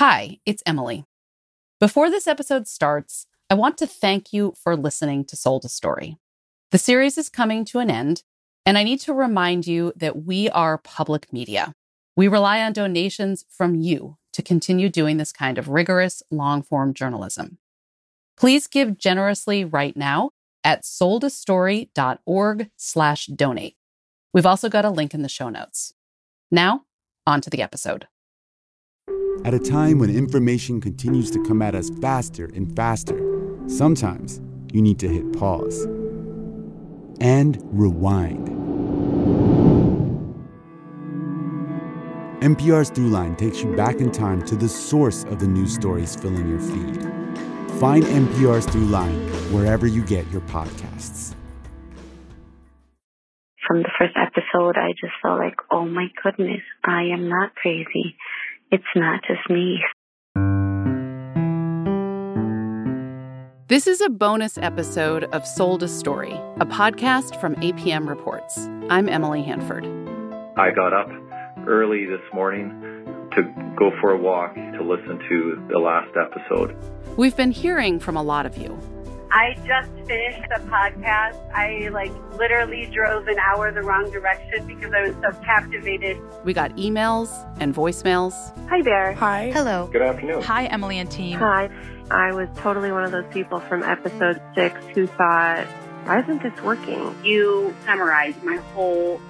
Hi, it's Emily. Before this episode starts, I want to thank you for listening to Sold a Story. The series is coming to an end, and I need to remind you that we are public media. We rely on donations from you to continue doing this kind of rigorous, long form journalism. Please give generously right now at soldastory.org slash donate. We've also got a link in the show notes. Now, on to the episode. At a time when information continues to come at us faster and faster, sometimes you need to hit pause and rewind. NPR's Throughline takes you back in time to the source of the news stories filling your feed. Find NPR's Throughline wherever you get your podcasts. From the first episode, I just felt like, oh my goodness, I am not crazy. It's not just me. This is a bonus episode of Sold a Story, a podcast from APM Reports. I'm Emily Hanford. I got up early this morning to go for a walk to listen to the last episode. We've been hearing from a lot of you. I just finished the podcast. I like literally drove an hour the wrong direction because I was so captivated. We got emails and voicemails. Hi there. Hi. Hello. Good afternoon. Hi, Emily and team. Hi. I was totally one of those people from episode six who thought, why isn't this working? You summarized my whole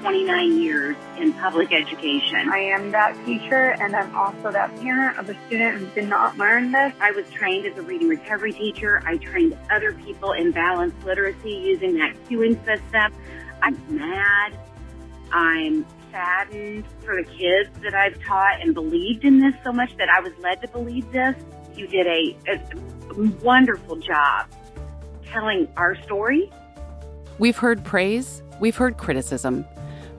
29 years in public education. I am that teacher and I'm also that parent of a student who did not learn this. I was trained as a reading recovery teacher. I trained other people in balanced literacy using that cueing system. I'm mad. I'm saddened for the kids that I've taught and believed in this so much that I was led to believe this. You did a, a wonderful job telling our story. We've heard praise, we've heard criticism,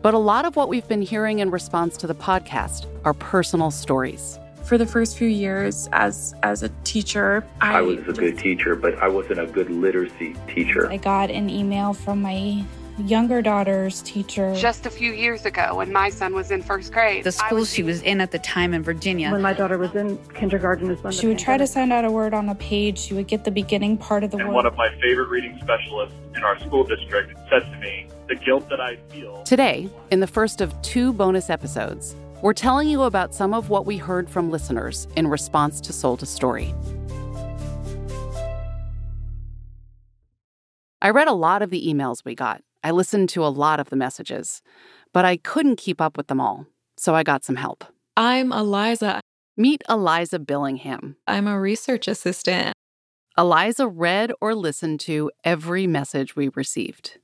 but a lot of what we've been hearing in response to the podcast are personal stories. For the first few years as as a teacher, I, I was a good teacher, but I wasn't a good literacy teacher. I got an email from my younger daughter's teacher. Just a few years ago, when my son was in first grade, the school was she was in at the time in Virginia. When my daughter was in kindergarten, is when she would try to send out a word on a page. She would get the beginning part of the and word. one of my favorite reading specialists in our school district said to me, "The guilt that I feel." Today, in the first of two bonus episodes, we're telling you about some of what we heard from listeners in response to Sold a Story. I read a lot of the emails we got. I listened to a lot of the messages, but I couldn't keep up with them all, so I got some help. I'm Eliza. Meet Eliza Billingham. I'm a research assistant. Eliza read or listened to every message we received.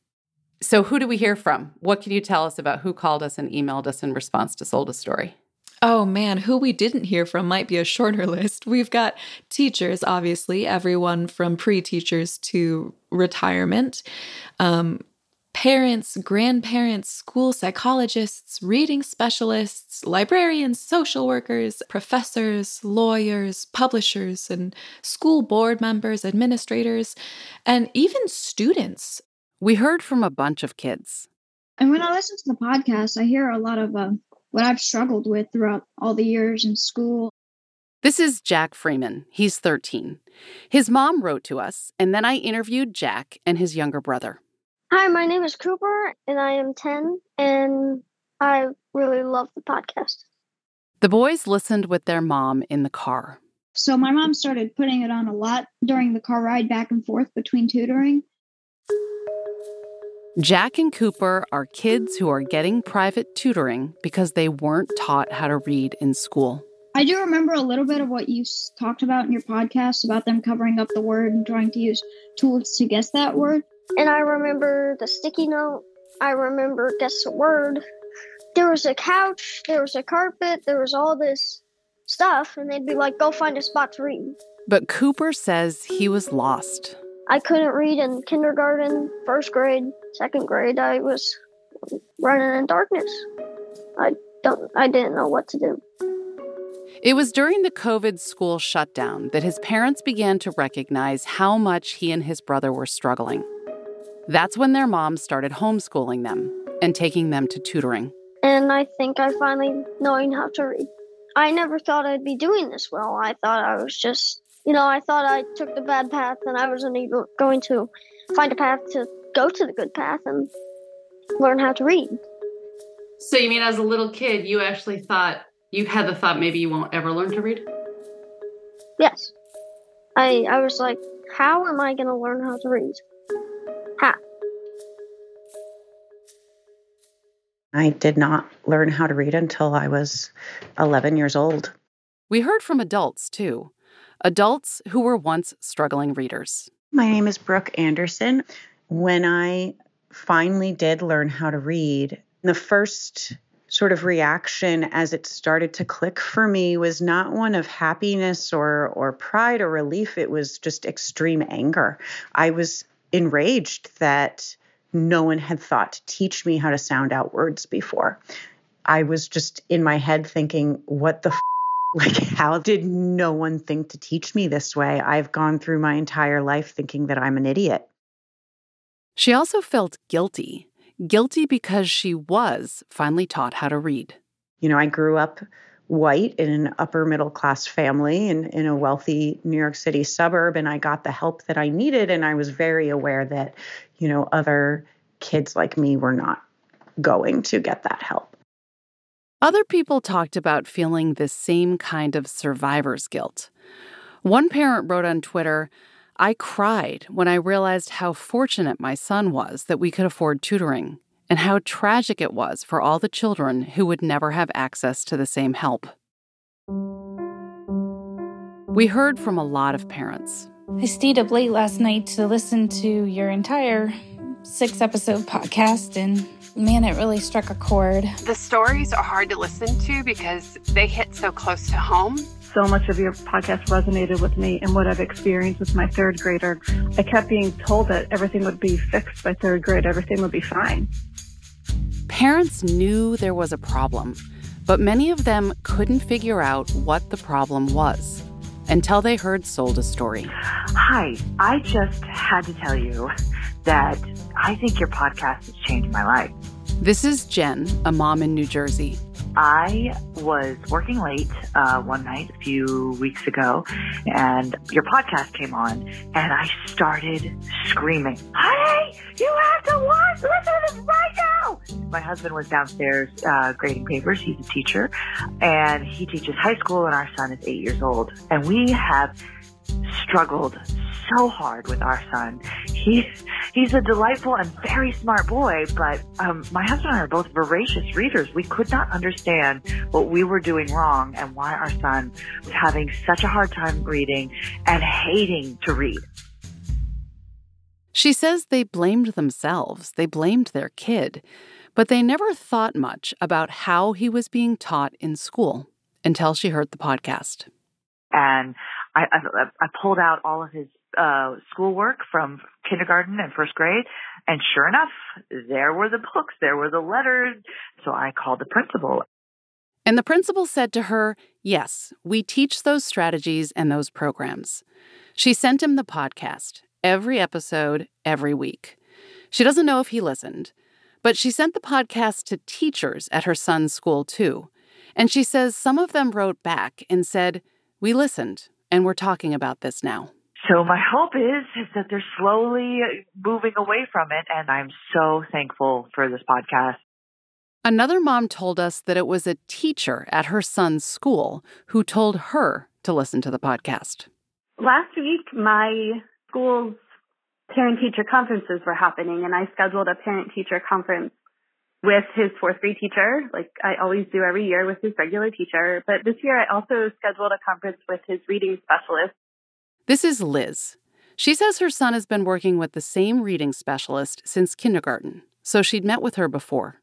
So, who do we hear from? What can you tell us about who called us and emailed us in response to Sold a Story? Oh man, who we didn't hear from might be a shorter list. We've got teachers, obviously, everyone from pre teachers to retirement. Um, parents, grandparents, school psychologists, reading specialists, librarians, social workers, professors, lawyers, publishers, and school board members, administrators, and even students. We heard from a bunch of kids. And when I listen to the podcast, I hear a lot of uh, what I've struggled with throughout all the years in school. This is Jack Freeman. He's 13. His mom wrote to us, and then I interviewed Jack and his younger brother. Hi, my name is Cooper, and I am 10, and I really love the podcast. The boys listened with their mom in the car. So, my mom started putting it on a lot during the car ride back and forth between tutoring. Jack and Cooper are kids who are getting private tutoring because they weren't taught how to read in school. I do remember a little bit of what you talked about in your podcast about them covering up the word and trying to use tools to guess that word. And I remember the sticky note. I remember guess the word. There was a couch, there was a carpet, there was all this stuff, and they'd be like, go find a spot to read. But Cooper says he was lost. I couldn't read in kindergarten, first grade, second grade. I was running in darkness. I don't I didn't know what to do. It was during the COVID school shutdown that his parents began to recognize how much he and his brother were struggling. That's when their mom started homeschooling them and taking them to tutoring. And I think I finally knowing how to read. I never thought I'd be doing this well. I thought I was just, you know, I thought I took the bad path and I wasn't even going to find a path to go to the good path and learn how to read. So you mean as a little kid, you actually thought you had the thought maybe you won't ever learn to read? Yes. I I was like, how am I going to learn how to read? How? I did not learn how to read until I was 11 years old. We heard from adults too. Adults who were once struggling readers. My name is Brooke Anderson. When I finally did learn how to read, the first sort of reaction as it started to click for me was not one of happiness or or pride or relief it was just extreme anger i was enraged that no one had thought to teach me how to sound out words before i was just in my head thinking what the f-? Like how did no one think to teach me this way i've gone through my entire life thinking that i'm an idiot she also felt guilty guilty because she was finally taught how to read. You know, I grew up white in an upper middle class family in, in a wealthy New York City suburb, and I got the help that I needed. And I was very aware that, you know, other kids like me were not going to get that help. Other people talked about feeling the same kind of survivor's guilt. One parent wrote on Twitter, I cried when I realized how fortunate my son was that we could afford tutoring, and how tragic it was for all the children who would never have access to the same help. We heard from a lot of parents. I stayed up late last night to listen to your entire six episode podcast, and man, it really struck a chord. The stories are hard to listen to because they hit so close to home so much of your podcast resonated with me and what I've experienced with my third grader. I kept being told that everything would be fixed by third grade, everything would be fine. Parents knew there was a problem, but many of them couldn't figure out what the problem was until they heard Sold a Story. Hi, I just had to tell you that I think your podcast has changed my life. This is Jen, a mom in New Jersey. I was working late uh, one night a few weeks ago, and your podcast came on, and I started screaming, "Hey, you have to watch! Listen to this right now!" My husband was downstairs uh, grading papers. He's a teacher, and he teaches high school, and our son is eight years old, and we have struggled so hard with our son. He's he's a delightful and very smart boy, but um, my husband and I are both voracious readers. We could not understand what we were doing wrong and why our son was having such a hard time reading and hating to read. She says they blamed themselves. They blamed their kid, but they never thought much about how he was being taught in school until she heard the podcast. And I, I, I pulled out all of his uh, schoolwork from kindergarten and first grade. And sure enough, there were the books, there were the letters. So I called the principal. And the principal said to her, Yes, we teach those strategies and those programs. She sent him the podcast, every episode, every week. She doesn't know if he listened, but she sent the podcast to teachers at her son's school too. And she says some of them wrote back and said, We listened, and we're talking about this now. So my hope is, is that they're slowly moving away from it. And I'm so thankful for this podcast. Another mom told us that it was a teacher at her son's school who told her to listen to the podcast. Last week, my school's parent teacher conferences were happening, and I scheduled a parent teacher conference with his fourth grade teacher, like I always do every year with his regular teacher. But this year, I also scheduled a conference with his reading specialist this is Liz. She says her son has been working with the same reading specialist since kindergarten, so she'd met with her before.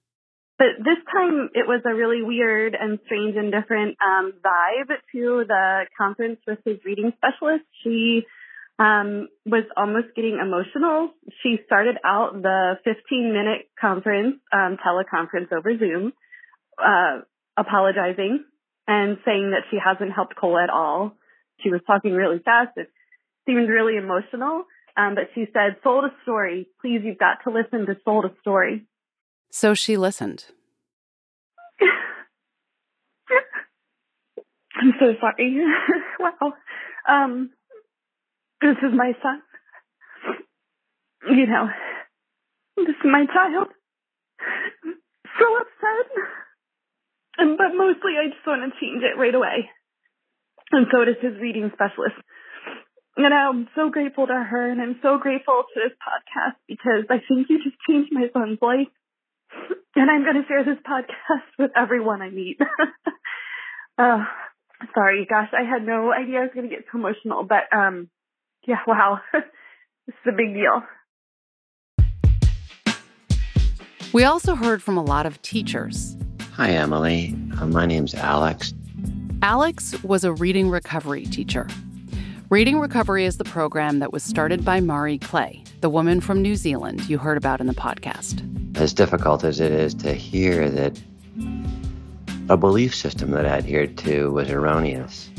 But this time it was a really weird and strange and different um, vibe to the conference with his reading specialist. She um, was almost getting emotional. She started out the 15 minute conference, um, teleconference over Zoom, uh, apologizing and saying that she hasn't helped Cole at all. She was talking really fast. It seemed really emotional. Um, but she said, Sold a story. Please, you've got to listen to Sold a story. So she listened. I'm so sorry. wow. Um, this is my son. You know, this is my child. So upset. But mostly I just want to change it right away. And so does his reading specialist. And I'm so grateful to her and I'm so grateful to this podcast because I think you just changed my son's life. And I'm going to share this podcast with everyone I meet. uh, sorry, gosh, I had no idea I was going to get so emotional, but, um, yeah, wow. this is a big deal. We also heard from a lot of teachers. Hi, Emily. Uh, my name's Alex. Alex was a reading recovery teacher. Reading Recovery is the program that was started by Marie Clay, the woman from New Zealand you heard about in the podcast. As difficult as it is to hear that a belief system that I adhered to was erroneous,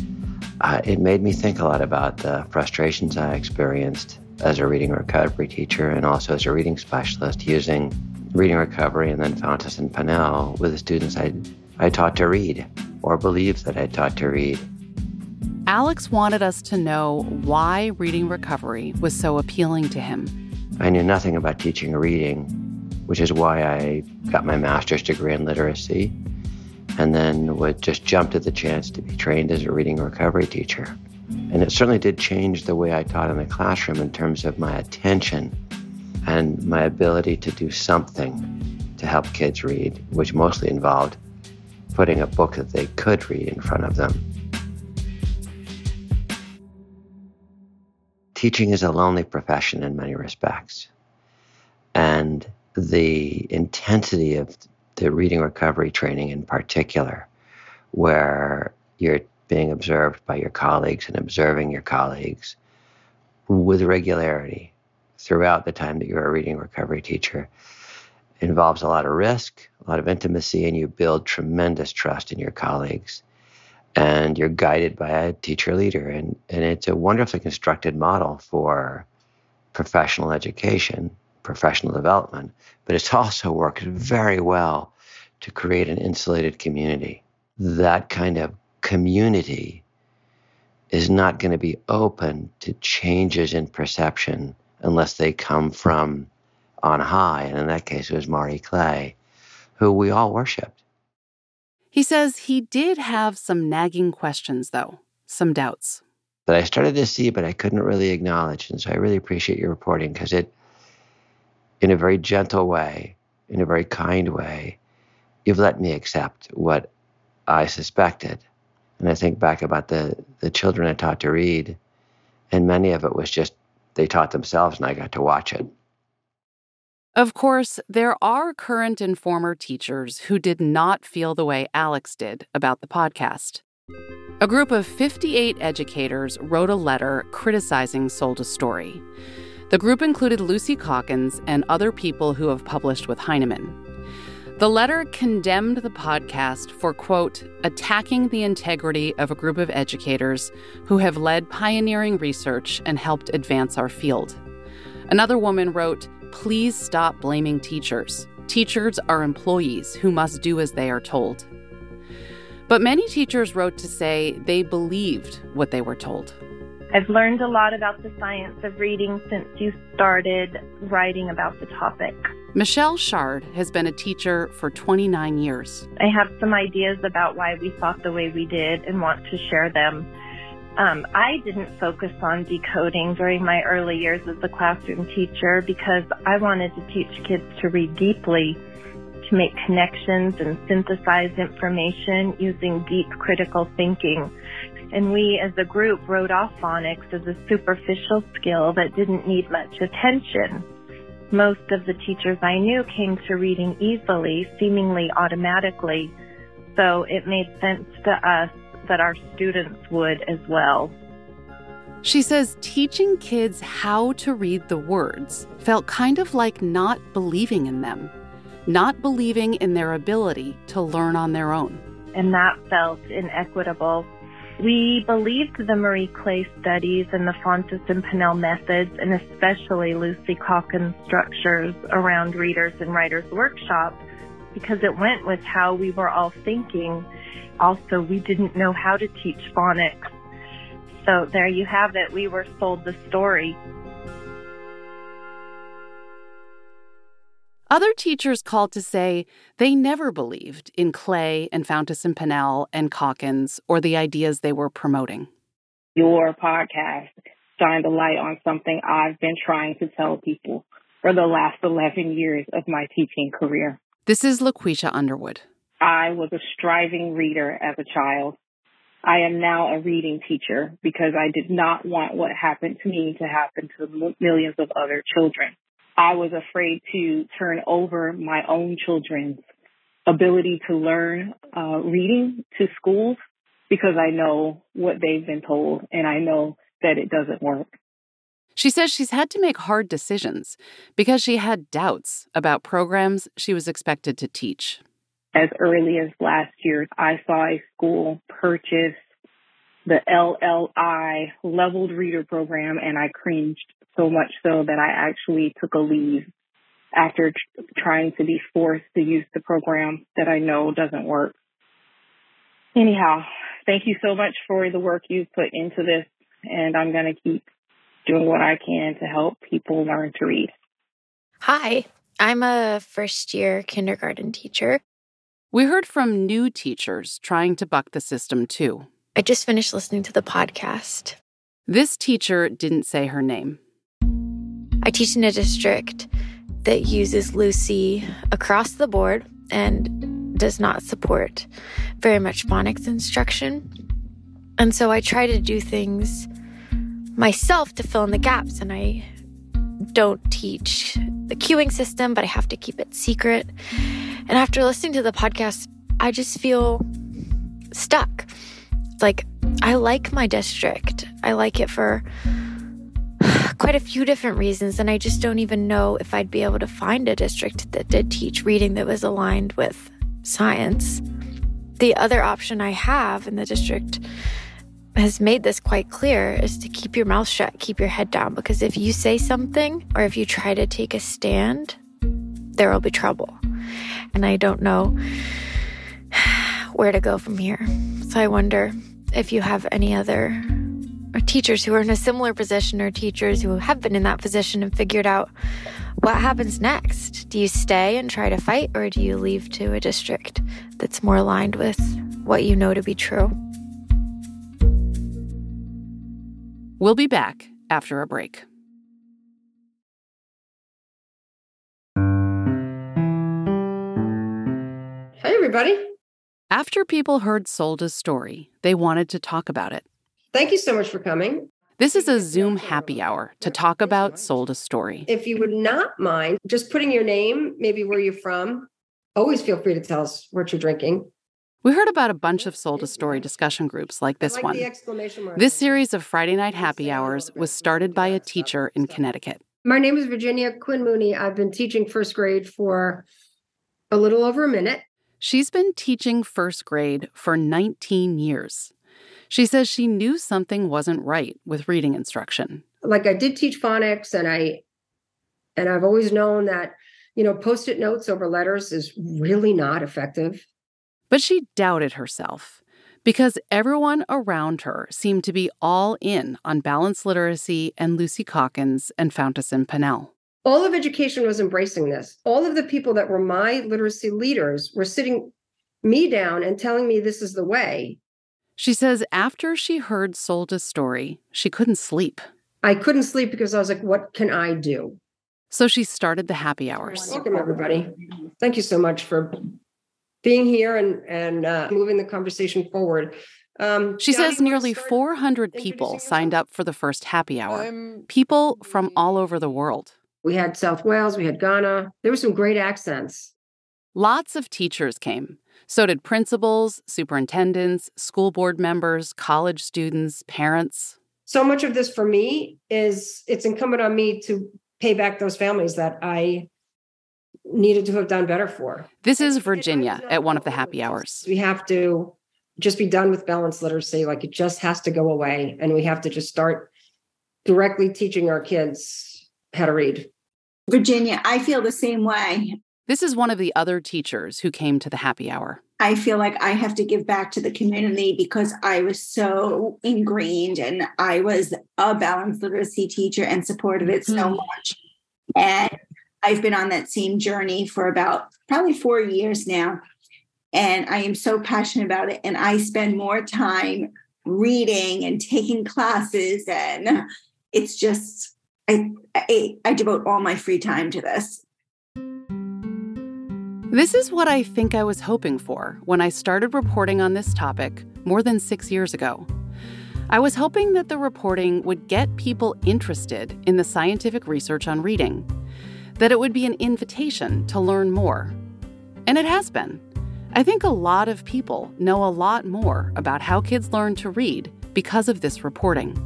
uh, it made me think a lot about the frustrations I experienced as a reading recovery teacher and also as a reading specialist using reading recovery and then Fountas and Pinnell with the students I, I taught to read or believed that I taught to read. Alex wanted us to know why reading recovery was so appealing to him. I knew nothing about teaching reading, which is why I got my master's degree in literacy and then would just jump at the chance to be trained as a reading recovery teacher. And it certainly did change the way I taught in the classroom in terms of my attention and my ability to do something to help kids read, which mostly involved putting a book that they could read in front of them. teaching is a lonely profession in many respects. And the intensity of the reading recovery training in particular, where you're being observed by your colleagues and observing your colleagues with regularity throughout the time that you're a reading recovery teacher, involves a lot of risk, a lot of intimacy, and you build tremendous trust in your colleagues and you're guided by a teacher leader. And, and it's a wonderfully constructed model for professional education, professional development, but it's also worked very well to create an insulated community. That kind of community is not going to be open to changes in perception unless they come from on high. And in that case, it was Marie Clay, who we all worshiped. He says he did have some nagging questions, though, some doubts. That I started to see, but I couldn't really acknowledge. And so I really appreciate your reporting because it, in a very gentle way, in a very kind way, you've let me accept what I suspected. And I think back about the, the children I taught to read, and many of it was just they taught themselves and I got to watch it. Of course, there are current and former teachers who did not feel the way Alex did about the podcast. A group of 58 educators wrote a letter criticizing Sold a Story. The group included Lucy Calkins and other people who have published with Heinemann. The letter condemned the podcast for, quote, attacking the integrity of a group of educators who have led pioneering research and helped advance our field. Another woman wrote, please stop blaming teachers. Teachers are employees who must do as they are told. But many teachers wrote to say they believed what they were told. I've learned a lot about the science of reading since you started writing about the topic. Michelle Shard has been a teacher for 29 years. I have some ideas about why we thought the way we did and want to share them. Um, I didn't focus on decoding during my early years as a classroom teacher because I wanted to teach kids to read deeply, to make connections and synthesize information using deep critical thinking. And we as a group wrote off phonics as a superficial skill that didn't need much attention. Most of the teachers I knew came to reading easily, seemingly automatically, so it made sense to us that our students would as well. She says teaching kids how to read the words felt kind of like not believing in them, not believing in their ability to learn on their own. And that felt inequitable. We believed the Marie Clay studies and the Fountas and Pinnell methods, and especially Lucy Calkins' structures around Readers and Writers Workshop, because it went with how we were all thinking Also, we didn't know how to teach phonics. So there you have it. We were sold the story. Other teachers called to say they never believed in Clay and Fountas and Pinnell and Calkins or the ideas they were promoting. Your podcast shined a light on something I've been trying to tell people for the last 11 years of my teaching career. This is LaQuisha Underwood. I was a striving reader as a child. I am now a reading teacher because I did not want what happened to me to happen to millions of other children. I was afraid to turn over my own children's ability to learn uh, reading to schools because I know what they've been told and I know that it doesn't work. She says she's had to make hard decisions because she had doubts about programs she was expected to teach. As early as last year, I saw a school purchase the LLI leveled reader program and I cringed so much so that I actually took a leave after t- trying to be forced to use the program that I know doesn't work. Anyhow, thank you so much for the work you've put into this and I'm going to keep doing what I can to help people learn to read. Hi, I'm a first year kindergarten teacher. We heard from new teachers trying to buck the system too. I just finished listening to the podcast. This teacher didn't say her name. I teach in a district that uses Lucy across the board and does not support very much phonics instruction. And so I try to do things myself to fill in the gaps, and I don't teach the cueing system, but I have to keep it secret. And after listening to the podcast, I just feel stuck. Like, I like my district, I like it for quite a few different reasons, and I just don't even know if I'd be able to find a district that did teach reading that was aligned with science. The other option I have in the district has made this quite clear is to keep your mouth shut, keep your head down, because if you say something or if you try to take a stand, there will be trouble. And I don't know where to go from here. So I wonder if you have any other or teachers who are in a similar position or teachers who have been in that position and figured out what happens next. Do you stay and try to fight or do you leave to a district that's more aligned with what you know to be true? We'll be back after a break. Hey, everybody. After people heard Sold a Story, they wanted to talk about it. Thank you so much for coming. This is a Zoom happy hour to talk about Sold a Story. If you would not mind just putting your name, maybe where you're from, always feel free to tell us what you're drinking. We heard about a bunch of Sold a Story discussion groups like this like one. the exclamation mark. This series of Friday night happy hours was started by a teacher in Connecticut. My name is Virginia Quinn Mooney. I've been teaching first grade for a little over a minute. She's been teaching first grade for 19 years. She says she knew something wasn't right with reading instruction. Like I did teach phonics and I and I've always known that, you know, post-it notes over letters is really not effective. But she doubted herself because everyone around her seemed to be all in on balanced literacy and Lucy Calkins and Fountas and Pinnell. All of education was embracing this. All of the people that were my literacy leaders were sitting me down and telling me this is the way. She says after she heard Sold a Story, she couldn't sleep. I couldn't sleep because I was like, what can I do? So she started the happy hours. Welcome, everybody. Thank you so much for being here and, and uh, moving the conversation forward. Um, She Johnny, says nearly 400 people signed up for the first happy hour. People from all over the world. We had South Wales, we had Ghana. There were some great accents. Lots of teachers came. So did principals, superintendents, school board members, college students, parents. So much of this for me is it's incumbent on me to pay back those families that I needed to have done better for. This is Virginia at one of the happy hours. We have to just be done with balanced literacy. Like it just has to go away. And we have to just start directly teaching our kids how to read. Virginia, I feel the same way. This is one of the other teachers who came to the happy hour. I feel like I have to give back to the community because I was so ingrained and I was a balanced literacy teacher and supported it so mm. much. And I've been on that same journey for about probably four years now. And I am so passionate about it. And I spend more time reading and taking classes. And it's just, I, I, I devote all my free time to this. This is what I think I was hoping for when I started reporting on this topic more than six years ago. I was hoping that the reporting would get people interested in the scientific research on reading, that it would be an invitation to learn more. And it has been. I think a lot of people know a lot more about how kids learn to read because of this reporting.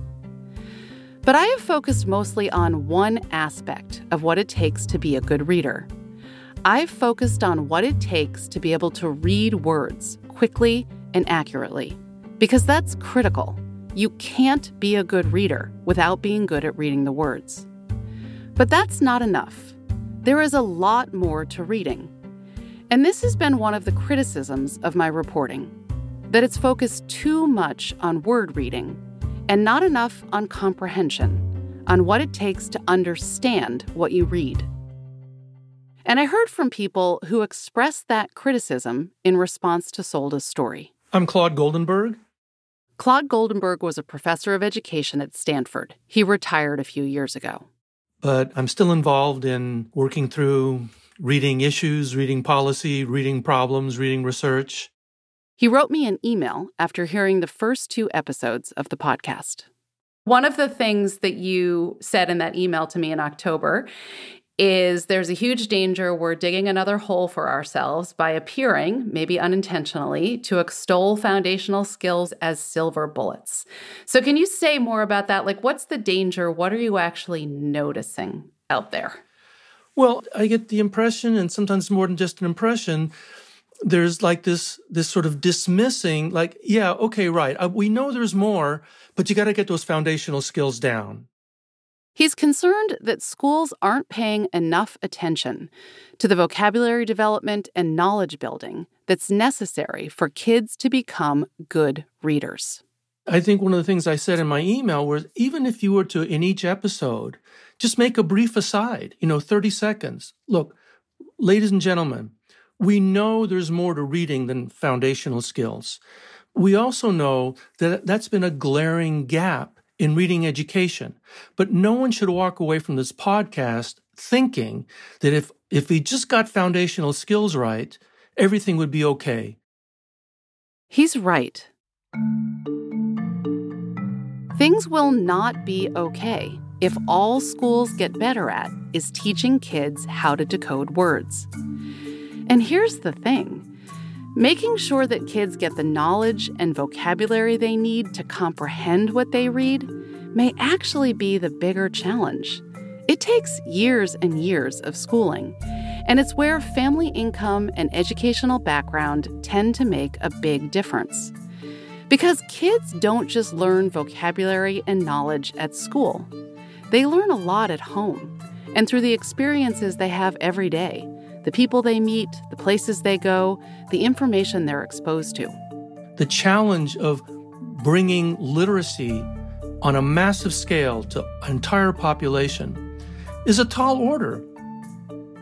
But I have focused mostly on one aspect of what it takes to be a good reader I've focused on what it takes to be able to read words quickly and accurately, because that's critical. You can't be a good reader without being good at reading the words. But that's not enough. There is a lot more to reading. And this has been one of the criticisms of my reporting that it's focused too much on word reading and not enough on comprehension, on what it takes to understand what you read. And I heard from people who expressed that criticism in response to Sold a Story. I'm Claude Goldenberg. Claude Goldenberg was a professor of education at Stanford. He retired a few years ago. But I'm still involved in working through reading issues, reading policy, reading problems, reading research. He wrote me an email after hearing the first two episodes of the podcast. One of the things that you said in that email to me in October is there's a huge danger we're digging another hole for ourselves by appearing, maybe unintentionally, to extol foundational skills as silver bullets. So, can you say more about that? Like, what's the danger? What are you actually noticing out there? Well, I get the impression, and sometimes more than just an impression, there's like this this sort of dismissing like yeah okay right uh, we know there's more but you got to get those foundational skills down He's concerned that schools aren't paying enough attention to the vocabulary development and knowledge building that's necessary for kids to become good readers. I think one of the things I said in my email was even if you were to, in each episode, just make a brief aside, you know, 30 seconds. Look, ladies and gentlemen, we know there's more to reading than foundational skills. We also know that that's been a glaring gap in reading education. But no one should walk away from this podcast thinking that if, if he just got foundational skills right, everything would be okay. He's right. Things will not be okay if all schools get better at is teaching kids how to decode words. And here's the thing Making sure that kids get the knowledge and vocabulary they need to comprehend what they read may actually be the bigger challenge. It takes years and years of schooling, and it's where family income and educational background tend to make a big difference. Because kids don't just learn vocabulary and knowledge at school, they learn a lot at home and through the experiences they have every day the people they meet, the places they go, the information they're exposed to. The challenge of bringing literacy on a massive scale to an entire population is a tall order.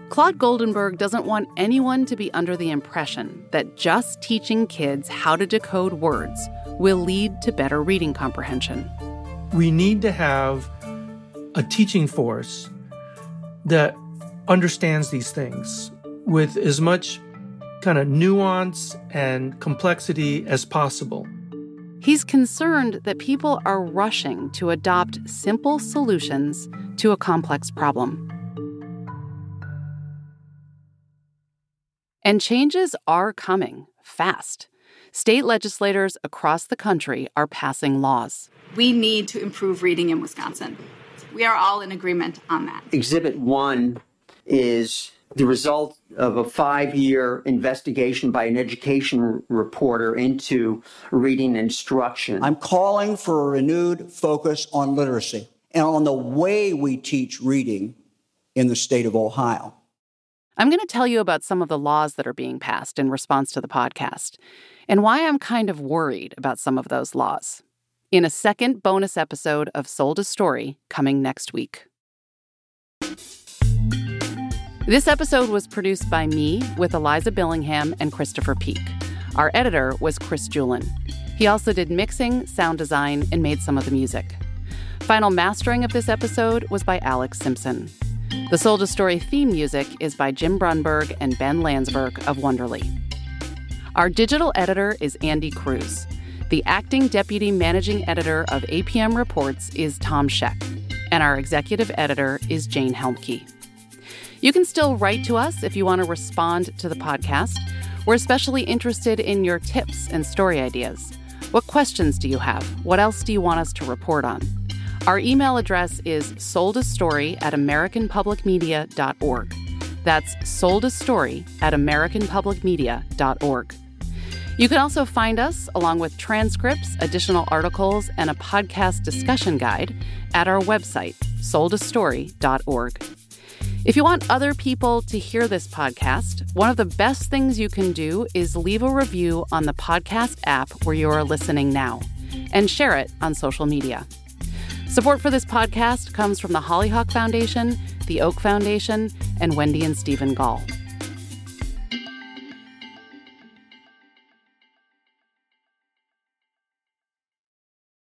Claude Goldenberg doesn't want anyone to be under the impression that just teaching kids how to decode words will lead to better reading comprehension. We need to have a teaching force that understands these things with as much kind of nuance and complexity as possible. He's concerned that people are rushing to adopt simple solutions to a complex problem. And changes are coming fast. State legislators across the country are passing laws. We need to improve reading in Wisconsin. We are all in agreement on that. Exhibit 1 is the result of a five year investigation by an education reporter into reading instruction. I'm calling for a renewed focus on literacy and on the way we teach reading in the state of Ohio. I'm going to tell you about some of the laws that are being passed in response to the podcast and why I'm kind of worried about some of those laws in a second bonus episode of Sold a Story coming next week. This episode was produced by me with Eliza Billingham and Christopher Peak. Our editor was Chris Julin. He also did mixing, sound design, and made some of the music. Final mastering of this episode was by Alex Simpson. The Sold a Story theme music is by Jim Brunberg and Ben Landsberg of Wonderly. Our digital editor is Andy Cruz. The acting deputy managing editor of APM Reports is Tom Scheck, and our executive editor is Jane Helmke. You can still write to us if you want to respond to the podcast. We're especially interested in your tips and story ideas. What questions do you have? What else do you want us to report on? Our email address is soldastory at americanpublicmedia.org. That's soldastory at americanpublicmedia.org. You can also find us, along with transcripts, additional articles, and a podcast discussion guide, at our website, soldastory.org. If you want other people to hear this podcast, one of the best things you can do is leave a review on the podcast app where you are listening now and share it on social media. Support for this podcast comes from the Hollyhock Foundation, the Oak Foundation, and Wendy and Stephen Gall.